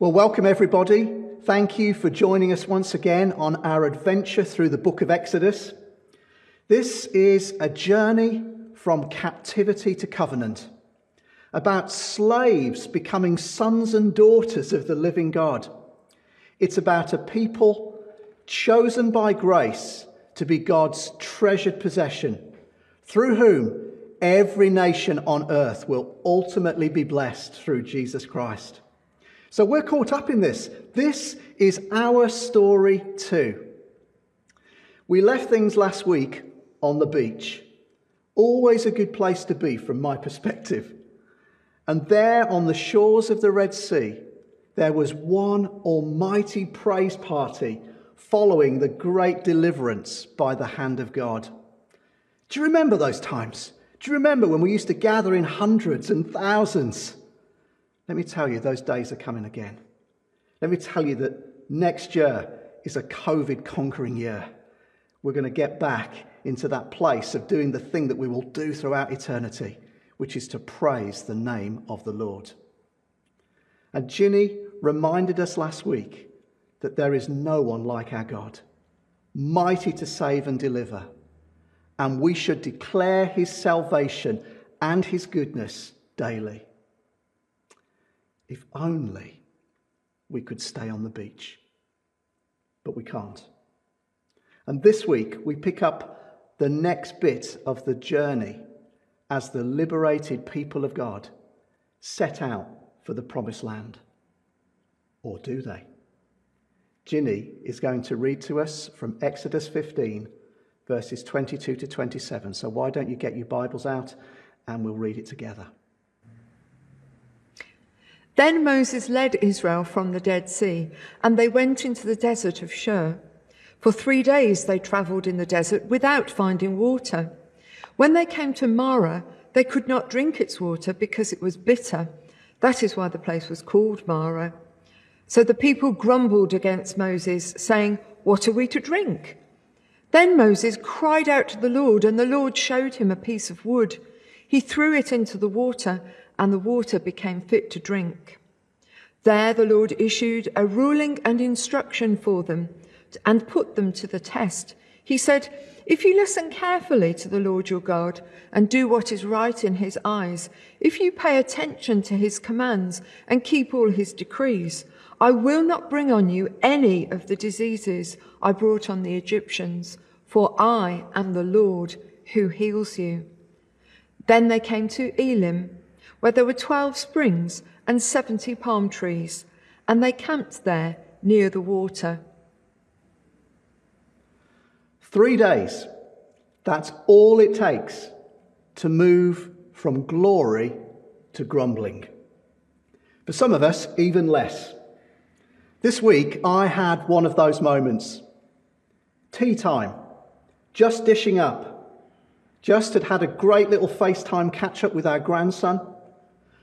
Well, welcome everybody. Thank you for joining us once again on our adventure through the book of Exodus. This is a journey from captivity to covenant, about slaves becoming sons and daughters of the living God. It's about a people chosen by grace to be God's treasured possession, through whom every nation on earth will ultimately be blessed through Jesus Christ. So we're caught up in this. This is our story too. We left things last week on the beach. Always a good place to be from my perspective. And there on the shores of the Red Sea, there was one almighty praise party following the great deliverance by the hand of God. Do you remember those times? Do you remember when we used to gather in hundreds and thousands? Let me tell you, those days are coming again. Let me tell you that next year is a COVID conquering year. We're going to get back into that place of doing the thing that we will do throughout eternity, which is to praise the name of the Lord. And Ginny reminded us last week that there is no one like our God, mighty to save and deliver. And we should declare his salvation and his goodness daily. If only we could stay on the beach. But we can't. And this week, we pick up the next bit of the journey as the liberated people of God set out for the promised land. Or do they? Ginny is going to read to us from Exodus 15, verses 22 to 27. So why don't you get your Bibles out and we'll read it together? Then Moses led Israel from the Dead Sea, and they went into the desert of Shur. For three days they travelled in the desert without finding water. When they came to Marah, they could not drink its water because it was bitter. That is why the place was called Marah. So the people grumbled against Moses, saying, What are we to drink? Then Moses cried out to the Lord, and the Lord showed him a piece of wood. He threw it into the water, and the water became fit to drink. There the Lord issued a ruling and instruction for them and put them to the test. He said, If you listen carefully to the Lord your God and do what is right in his eyes, if you pay attention to his commands and keep all his decrees, I will not bring on you any of the diseases I brought on the Egyptians, for I am the Lord who heals you. Then they came to Elim where there were 12 springs and 70 palm trees, and they camped there near the water. Three days. That's all it takes to move from glory to grumbling. For some of us, even less. This week, I had one of those moments. Tea time, just dishing up. Just had had a great little FaceTime catch up with our grandson.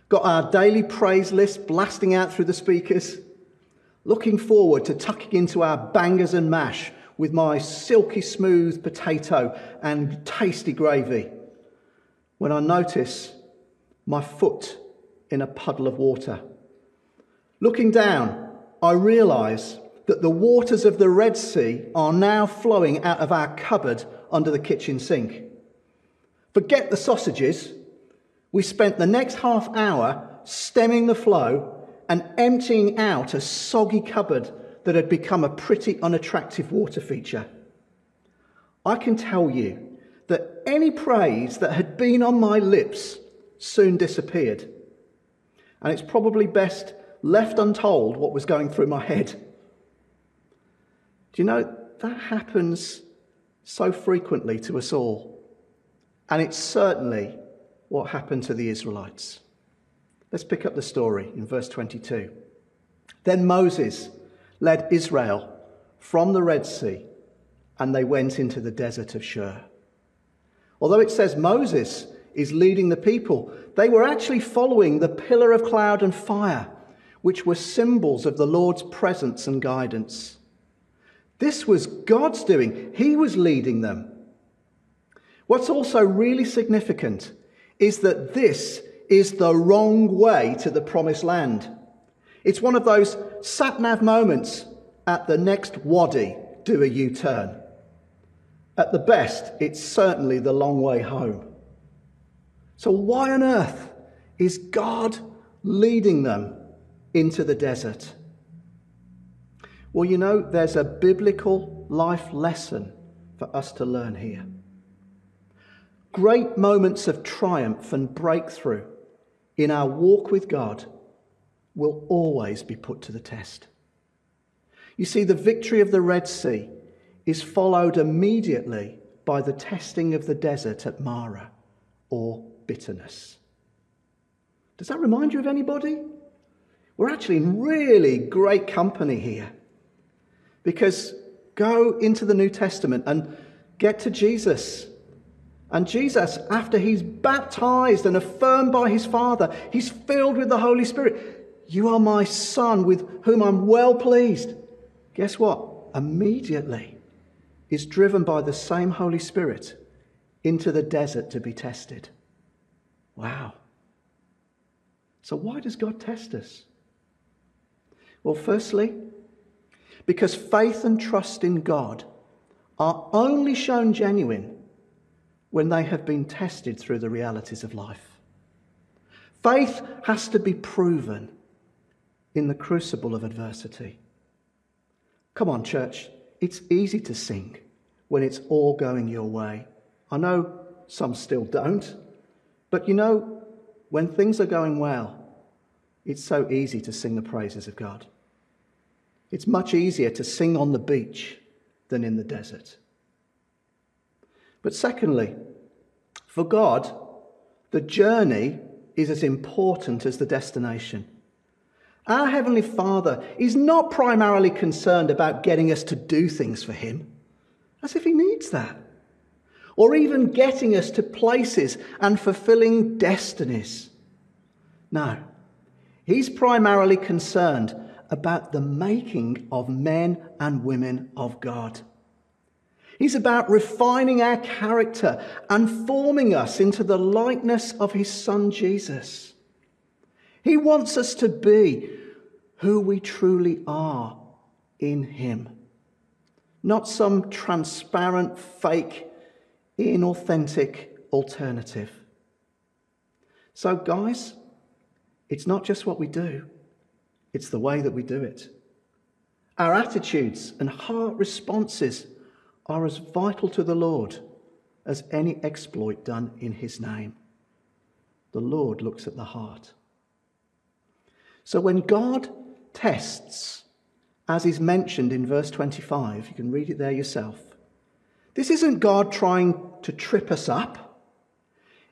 Got our daily praise list blasting out through the speakers. Looking forward to tucking into our bangers and mash with my silky smooth potato and tasty gravy. When I notice my foot in a puddle of water. Looking down, I realise that the waters of the Red Sea are now flowing out of our cupboard under the kitchen sink. Forget the sausages we spent the next half hour stemming the flow and emptying out a soggy cupboard that had become a pretty unattractive water feature. I can tell you that any praise that had been on my lips soon disappeared. And it's probably best left untold what was going through my head. Do you know, that happens so frequently to us all. And it's certainly what happened to the Israelites. Let's pick up the story in verse 22. Then Moses led Israel from the Red Sea and they went into the desert of Shur. Although it says Moses is leading the people, they were actually following the pillar of cloud and fire, which were symbols of the Lord's presence and guidance. This was God's doing, He was leading them. What's also really significant is that this is the wrong way to the promised land. It's one of those sat nav moments at the next wadi, do a U turn. At the best, it's certainly the long way home. So, why on earth is God leading them into the desert? Well, you know, there's a biblical life lesson for us to learn here. Great moments of triumph and breakthrough in our walk with God will always be put to the test. You see, the victory of the Red Sea is followed immediately by the testing of the desert at Marah or bitterness. Does that remind you of anybody? We're actually in really great company here. Because go into the New Testament and get to Jesus. And Jesus, after he's baptized and affirmed by his Father, he's filled with the Holy Spirit. You are my Son with whom I'm well pleased. Guess what? Immediately, is driven by the same Holy Spirit into the desert to be tested. Wow. So, why does God test us? Well, firstly, because faith and trust in God are only shown genuine when they have been tested through the realities of life. Faith has to be proven in the crucible of adversity. Come on, church, it's easy to sing when it's all going your way. I know some still don't, but you know, when things are going well, it's so easy to sing the praises of God. It's much easier to sing on the beach than in the desert. But secondly, for God, the journey is as important as the destination. Our Heavenly Father is not primarily concerned about getting us to do things for Him, as if He needs that, or even getting us to places and fulfilling destinies. No, He's primarily concerned about the making of men and women of God. He's about refining our character and forming us into the likeness of his son Jesus. He wants us to be who we truly are in him, not some transparent, fake, inauthentic alternative. So, guys, it's not just what we do, it's the way that we do it. Our attitudes and heart responses are as vital to the Lord as any exploit done in his name. The Lord looks at the heart. So when God tests, as is mentioned in verse 25, you can read it there yourself, this isn't God trying to trip us up.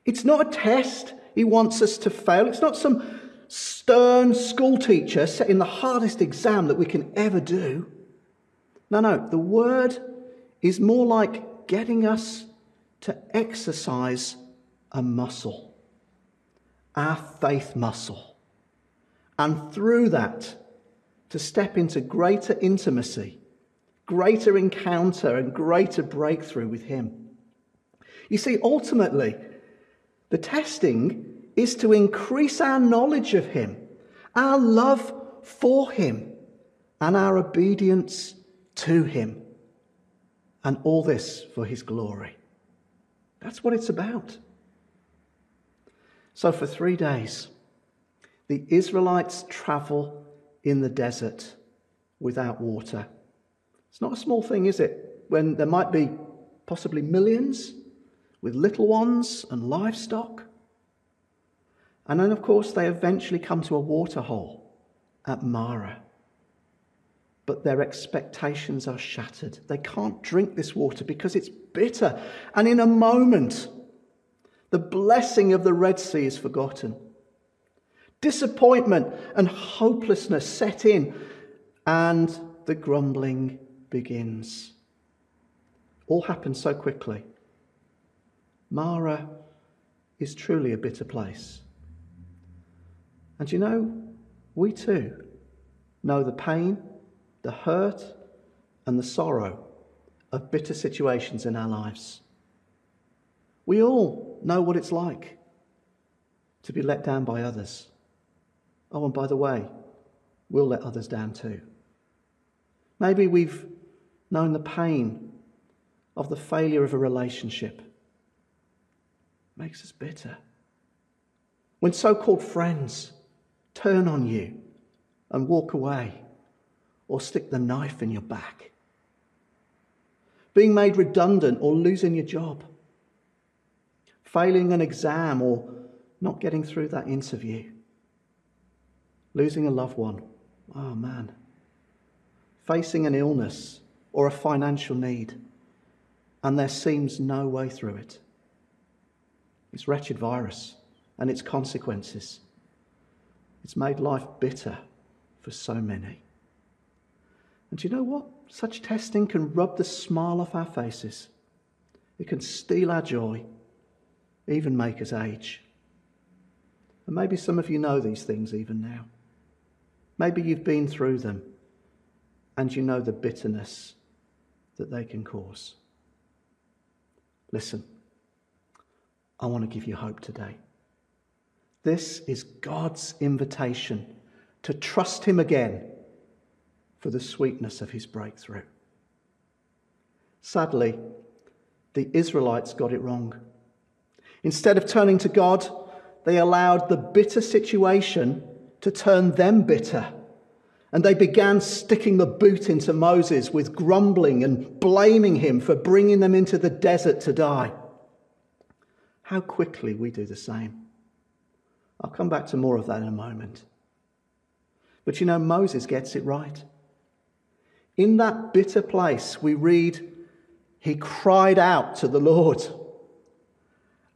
It's not a test he wants us to fail. It's not some stern school teacher setting the hardest exam that we can ever do. No, no, the word is more like getting us to exercise a muscle, our faith muscle. And through that, to step into greater intimacy, greater encounter, and greater breakthrough with Him. You see, ultimately, the testing is to increase our knowledge of Him, our love for Him, and our obedience to Him. And all this for His glory. That's what it's about. So, for three days, the Israelites travel in the desert without water. It's not a small thing, is it? When there might be possibly millions with little ones and livestock. And then, of course, they eventually come to a waterhole at Marah. But their expectations are shattered. They can't drink this water because it's bitter. And in a moment, the blessing of the Red Sea is forgotten. Disappointment and hopelessness set in, and the grumbling begins. All happens so quickly. Marah is truly a bitter place. And you know, we too know the pain, the hurt, and the sorrow of bitter situations in our lives. We all know what it's like to be let down by others. Oh, and by the way, we'll let others down too. Maybe we've known the pain of the failure of a relationship. Makes us bitter. When so called friends turn on you and walk away or stick the knife in your back. Being made redundant or losing your job. Failing an exam or not getting through that interview. Losing a loved one. Oh man. Facing an illness or a financial need, and there seems no way through it. It's wretched virus and its consequences. It's made life bitter for so many. And do you know what? Such testing can rub the smile off our faces. It can steal our joy, even make us age. And maybe some of you know these things even now. Maybe you've been through them and you know the bitterness that they can cause. Listen, I want to give you hope today. This is God's invitation to trust Him again for the sweetness of His breakthrough. Sadly, the Israelites got it wrong. Instead of turning to God, they allowed the bitter situation to turn them bitter. And they began sticking the boot into Moses with grumbling and blaming him for bringing them into the desert to die. How quickly we do the same. I'll come back to more of that in a moment. But you know, Moses gets it right. In that bitter place, we read, he cried out to the Lord.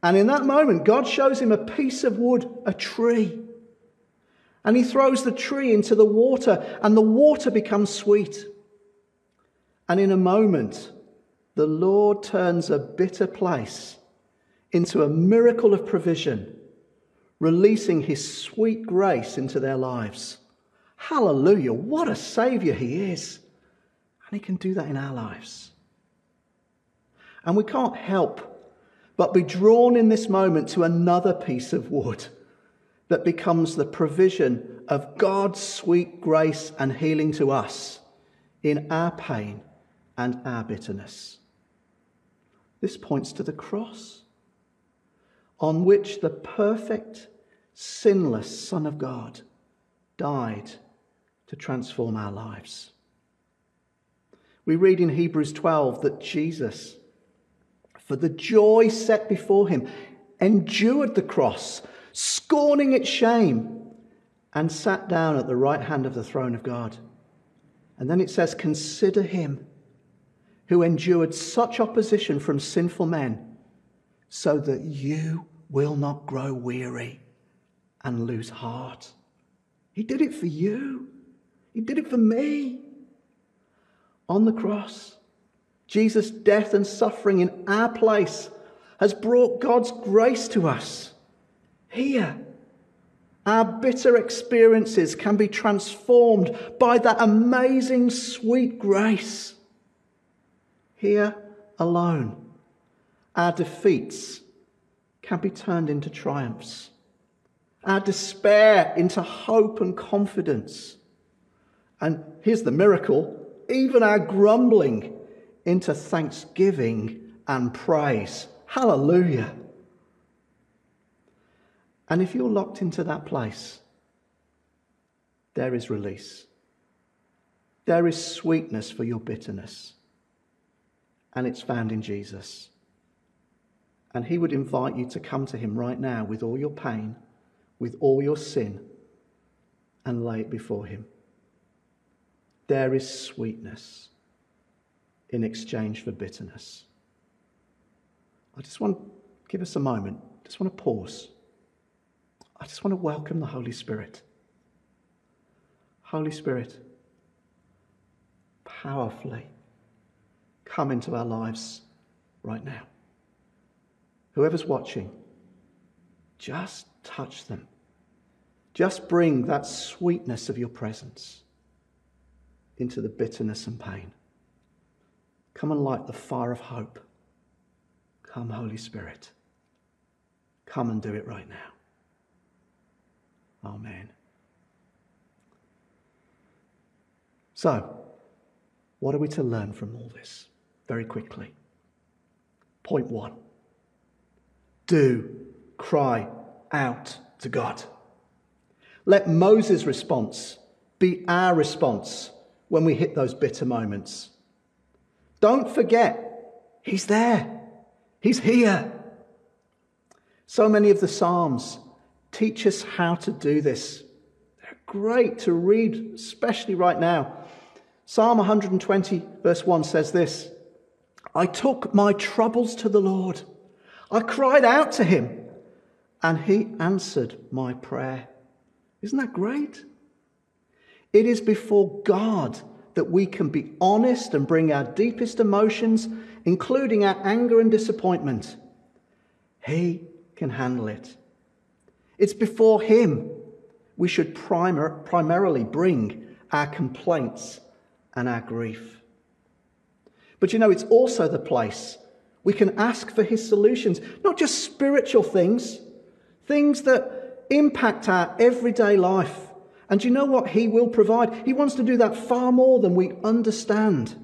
And in that moment, God shows him a piece of wood, a tree. And he throws the tree into the water, and the water becomes sweet. And in a moment, the Lord turns a bitter place into a miracle of provision releasing his sweet grace into their lives. Hallelujah. What a Savior he is. And he can do that in our lives. And we can't help but be drawn in this moment to another piece of wood that becomes the provision of God's sweet grace and healing to us in our pain and our bitterness. This points to the cross on which the perfect, sinless Son of God died to transform our lives. We read in Hebrews 12 that Jesus, for the joy set before him, endured the cross, scorning its shame, and sat down at the right hand of the throne of God. And then it says, Consider him who endured such opposition from sinful men, so that you will not grow weary and lose heart. He did it for you, He did it for me. On the cross, Jesus' death and suffering in our place has brought God's grace to us. Here, our bitter experiences can be transformed by that amazing sweet grace. Here alone, our defeats can be turned into triumphs, our despair into hope and confidence. And here's the miracle even our grumbling into thanksgiving and praise. Hallelujah. And if you're locked into that place, there is release. There is sweetness for your bitterness. And it's found in Jesus. And He would invite you to come to Him right now with all your pain, with all your sin, and lay it before Him. There is sweetness in exchange for bitterness. I just want to give us a moment, I just want to pause. I just want to welcome the Holy Spirit. Holy Spirit, powerfully come into our lives right now. Whoever's watching, just touch them. Just bring that sweetness of your presence into the bitterness and pain. Come and light the fire of hope. Come, Holy Spirit. Come and do it right now. Amen. So, what are we to learn from all this? Very quickly. Point one do cry out to God. Let Moses' response be our response when we hit those bitter moments. Don't forget, He's there, He's here. So many of the Psalms teach us how to do this. They're great to read, especially right now. Psalm 120, verse 1 says this I took my troubles to the Lord. I cried out to him, and he answered my prayer. Isn't that great? It is before God that we can be honest and bring our deepest emotions, including our anger and disappointment. He can handle it. It's before Him we should primar- primarily bring our complaints and our grief. But you know, it's also the place we can ask for His solutions, not just spiritual things, things that impact our everyday life. And you know what? He will provide. He wants to do that far more than we understand.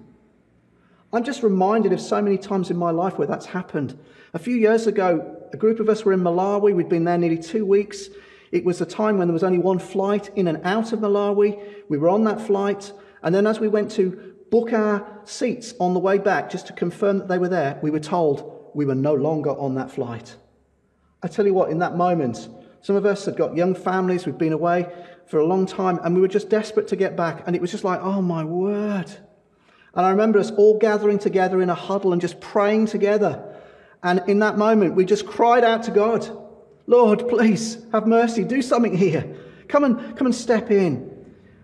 I'm just reminded of so many times in my life where that's happened. A few years ago, a group of us were in Malawi. We'd been there nearly two weeks. It was a time when there was only one flight in and out of Malawi. We were on that flight. And then as we went to book our seats on the way back, just to confirm that they were there, we were told we were no longer on that flight. I tell you what, in that moment, some of us had got young families, we'd been away for a long time, and we were just desperate to get back. And it was just like, oh my word. And I remember us all gathering together in a huddle and just praying together. And in that moment, we just cried out to God, Lord, please have mercy, do something here. Come and, come and step in.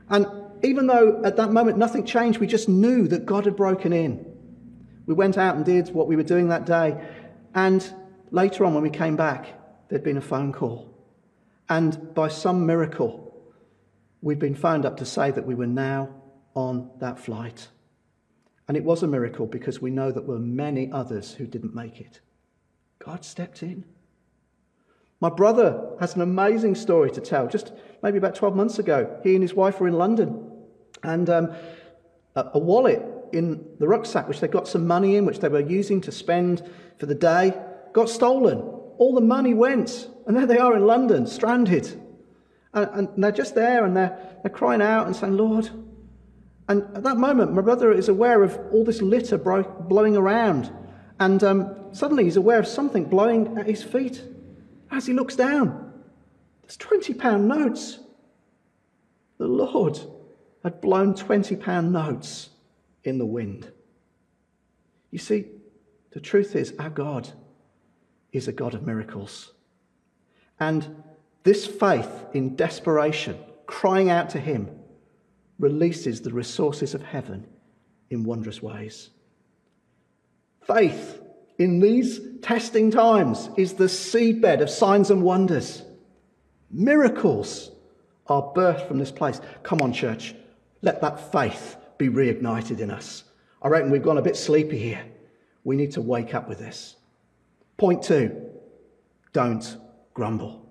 And even though at that moment nothing changed, we just knew that God had broken in. We went out and did what we were doing that day. And later on, when we came back, there'd been a phone call. And by some miracle, we'd been phoned up to say that we were now on that flight. And it was a miracle because we know that there were many others who didn't make it. God stepped in. My brother has an amazing story to tell. Just maybe about 12 months ago, he and his wife were in London, and um, a, a wallet in the rucksack, which they got some money in, which they were using to spend for the day, got stolen. All the money went, and there they are in London, stranded. And, and they're just there, and they're, they're crying out and saying, Lord, and at that moment, my brother is aware of all this litter blowing around. And um, suddenly he's aware of something blowing at his feet. As he looks down, there's 20 pound notes. The Lord had blown 20 pound notes in the wind. You see, the truth is, our God is a God of miracles. And this faith in desperation, crying out to Him, releases the resources of heaven in wondrous ways. Faith in these testing times is the seedbed of signs and wonders. Miracles are birthed from this place. Come on, church, let that faith be reignited in us. I reckon we've gone a bit sleepy here. We need to wake up with this. Point two don't grumble.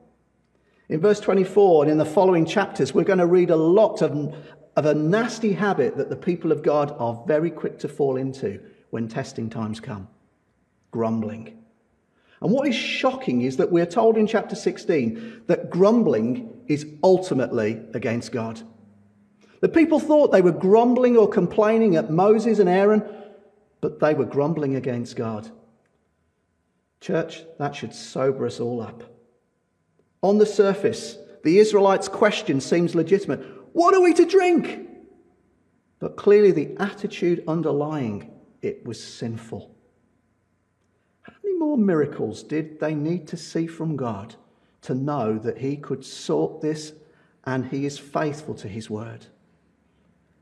In verse 24 and in the following chapters, we're going to read a lot of of a nasty habit that the people of God are very quick to fall into when testing times come grumbling. And what is shocking is that we're told in chapter 16 that grumbling is ultimately against God. The people thought they were grumbling or complaining at Moses and Aaron, but they were grumbling against God. Church, that should sober us all up. On the surface, the Israelites' question seems legitimate. What are we to drink? But clearly, the attitude underlying it was sinful. How many more miracles did they need to see from God to know that He could sort this and He is faithful to His word?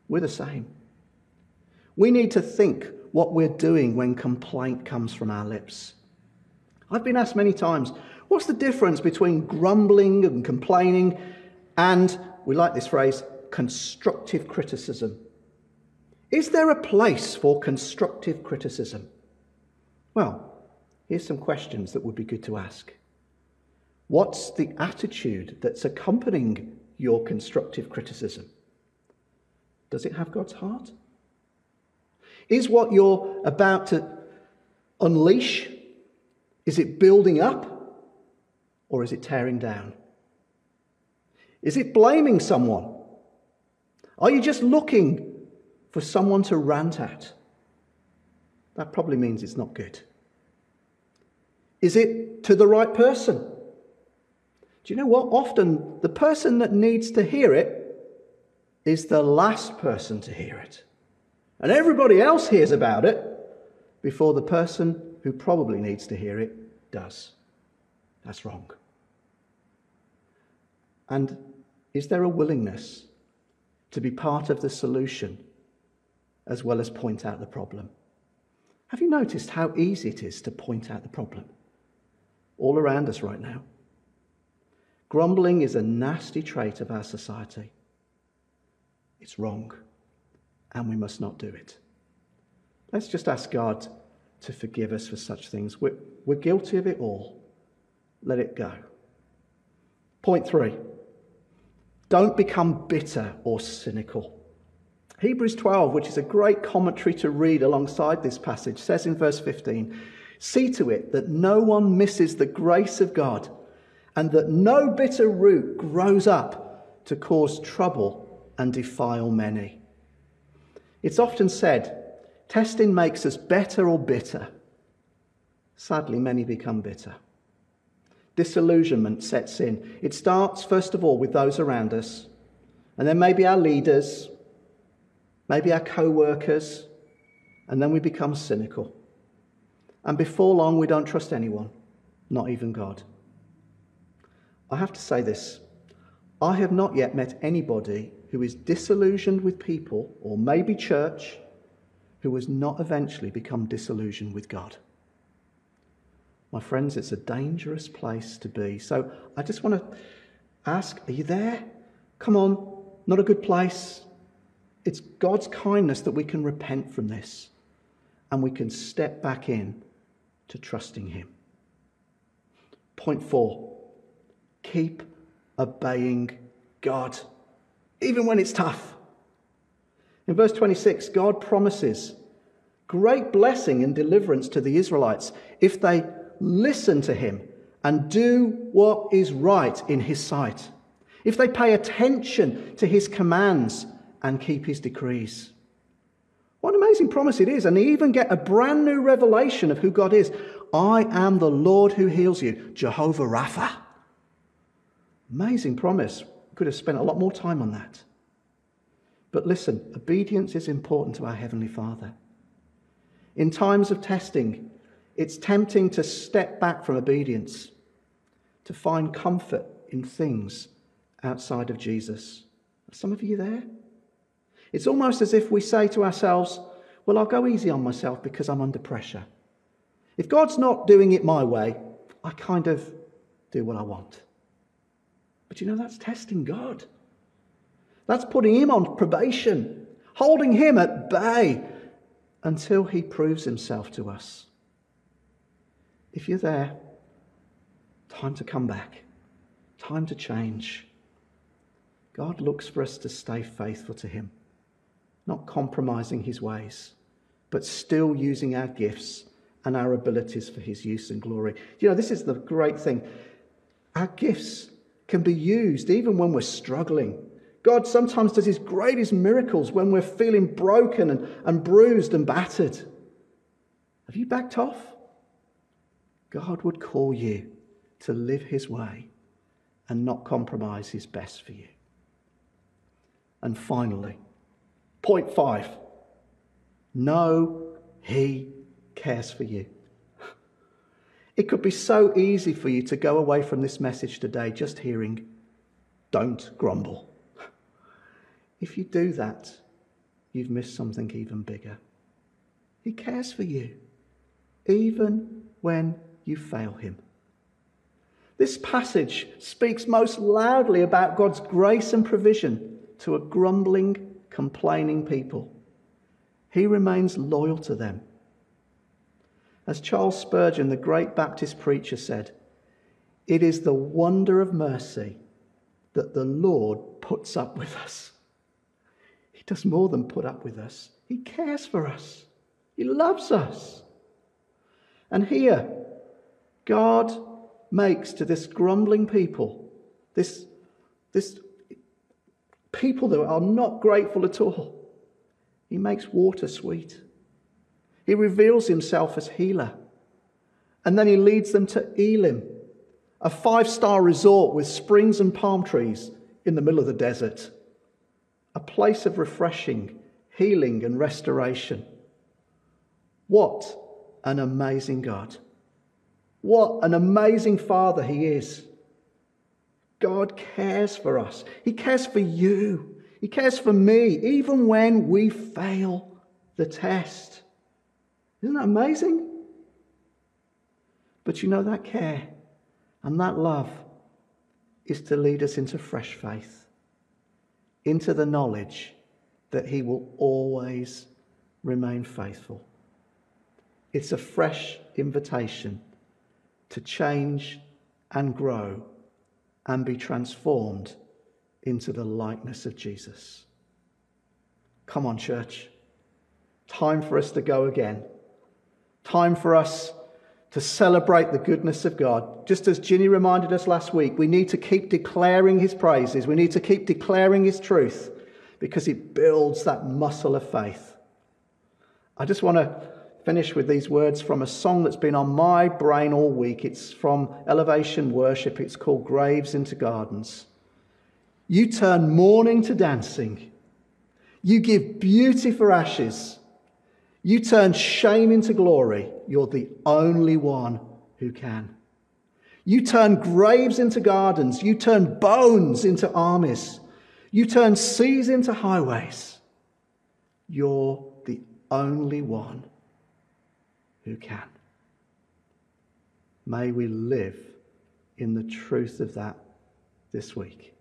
We're the same. We need to think what we're doing when complaint comes from our lips. I've been asked many times, what's the difference between grumbling and complaining and we like this phrase, constructive criticism. Is there a place for constructive criticism? Well, here's some questions that would be good to ask. What's the attitude that's accompanying your constructive criticism? Does it have God's heart? Is what you're about to unleash, is it building up or is it tearing down? Is it blaming someone? Are you just looking for someone to rant at? That probably means it's not good. Is it to the right person? Do you know what? Often the person that needs to hear it is the last person to hear it. And everybody else hears about it before the person who probably needs to hear it does. That's wrong. And is there a willingness to be part of the solution as well as point out the problem? Have you noticed how easy it is to point out the problem? All around us right now. Grumbling is a nasty trait of our society. It's wrong, and we must not do it. Let's just ask God to forgive us for such things. We're, we're guilty of it all. Let it go. Point three don't become bitter or cynical. Hebrews 12, which is a great commentary to read alongside this passage, says in verse 15 See to it that no one misses the grace of God and that no bitter root grows up to cause trouble and defile many. It's often said testing makes us better or bitter. Sadly, many become bitter disillusionment sets in. It starts, first of all, with those around us, and then maybe our leaders, maybe our co workers, and then we become cynical. And before long, we don't trust anyone, not even God. I have to say this I have not yet met anybody who is disillusioned with people, or maybe church, who has not eventually become disillusioned with God. My friends, it's a dangerous place to be. So I just want to ask are you there? Come on, not a good place. It's God's kindness that we can repent from this and we can step back in to trusting Him. Point four keep obeying God, even when it's tough. In verse 26, God promises great blessing and deliverance to the Israelites if they listen to him and do what is right in his sight, if they pay attention to his commands and keep his decrees. What an amazing promise it is. And they even get a brand new revelation of who God is. I am the Lord who heals you, Jehovah Rapha. Amazing promise. Could have spent a lot more time on that. But listen, obedience is important to our Heavenly Father. In times of testing, it's tempting to step back from obedience, to find comfort in things outside of Jesus. Are some of you there? It's almost as if we say to ourselves, Well, I'll go easy on myself because I'm under pressure. If God's not doing it my way, I kind of do what I want. But you know, that's testing God. That's putting Him on probation, holding Him at bay until He proves Himself to us. If you're there, time to come back, time to change. God looks for us to stay faithful to Him, not compromising His ways, but still using our gifts and our abilities for His use and glory. You know, this is the great thing. Our gifts can be used even when we're struggling. God sometimes does His greatest miracles when we're feeling broken and, and bruised and battered. Have you backed off? God would call you to live his way and not compromise his best for you. And finally, point five know he cares for you. It could be so easy for you to go away from this message today just hearing, don't grumble. If you do that, you've missed something even bigger. He cares for you, even when you fail him. This passage speaks most loudly about God's grace and provision to a grumbling, complaining people. He remains loyal to them. As Charles Spurgeon, the great Baptist preacher, said, It is the wonder of mercy that the Lord puts up with us. He does more than put up with us, He cares for us, He loves us. And here, God makes to this grumbling people, this, this people that are not grateful at all, He makes water sweet. He reveals Himself as healer. And then He leads them to Elim, a five star resort with springs and palm trees in the middle of the desert, a place of refreshing, healing, and restoration. What an amazing God! What an amazing Father He is. God cares for us, He cares for you, He cares for me, even when we fail the test. Isn't that amazing? But you know that care and that love is to lead us into fresh faith, into the knowledge that He will always remain faithful. It's a fresh invitation to change and grow and be transformed into the likeness of Jesus. Come on, church. Time for us to go again. Time for us to celebrate the goodness of God. Just as Ginny reminded us last week, we need to keep declaring his praises. We need to keep declaring his truth because it builds that muscle of faith. I just want to finish with these words from a song that's been on my brain all week. It's from Elevation Worship. It's called Graves into Gardens. You turn mourning to dancing. You give beauty for ashes. You turn shame into glory. You're the only one who can. You turn graves into gardens. You turn bones into armies. You turn seas into highways. You're the only one who can. May we live in the truth of that this week.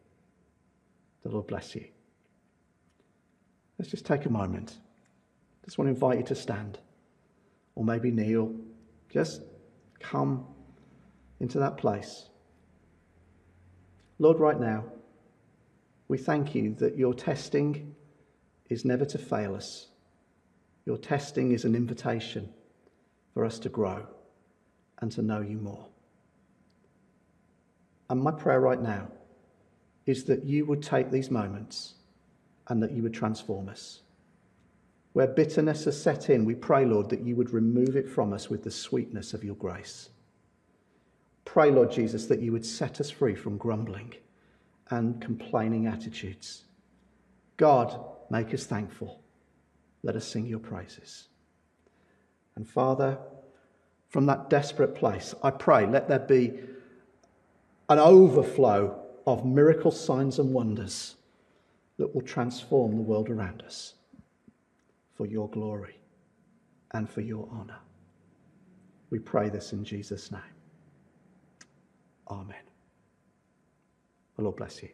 The Lord bless you. Let's just take a moment. Just want to invite you to stand or maybe kneel. Just come into that place. Lord, right now, we thank you that your testing is never to fail us. Your testing is an invitation for us to grow and to know you more. And my prayer right now is that you would take these moments and that you would transform us. Where bitterness has set in, we pray, Lord, that you would remove it from us with the sweetness of your grace. Pray, Lord Jesus, that you would set us free from grumbling and complaining attitudes. God, make us thankful. Let us sing your praises. And Father, from that desperate place, I pray, let there be an overflow of miracle signs and wonders that will transform the world around us for your glory and for your honor. We pray this in Jesus' name. Amen. The Lord bless you.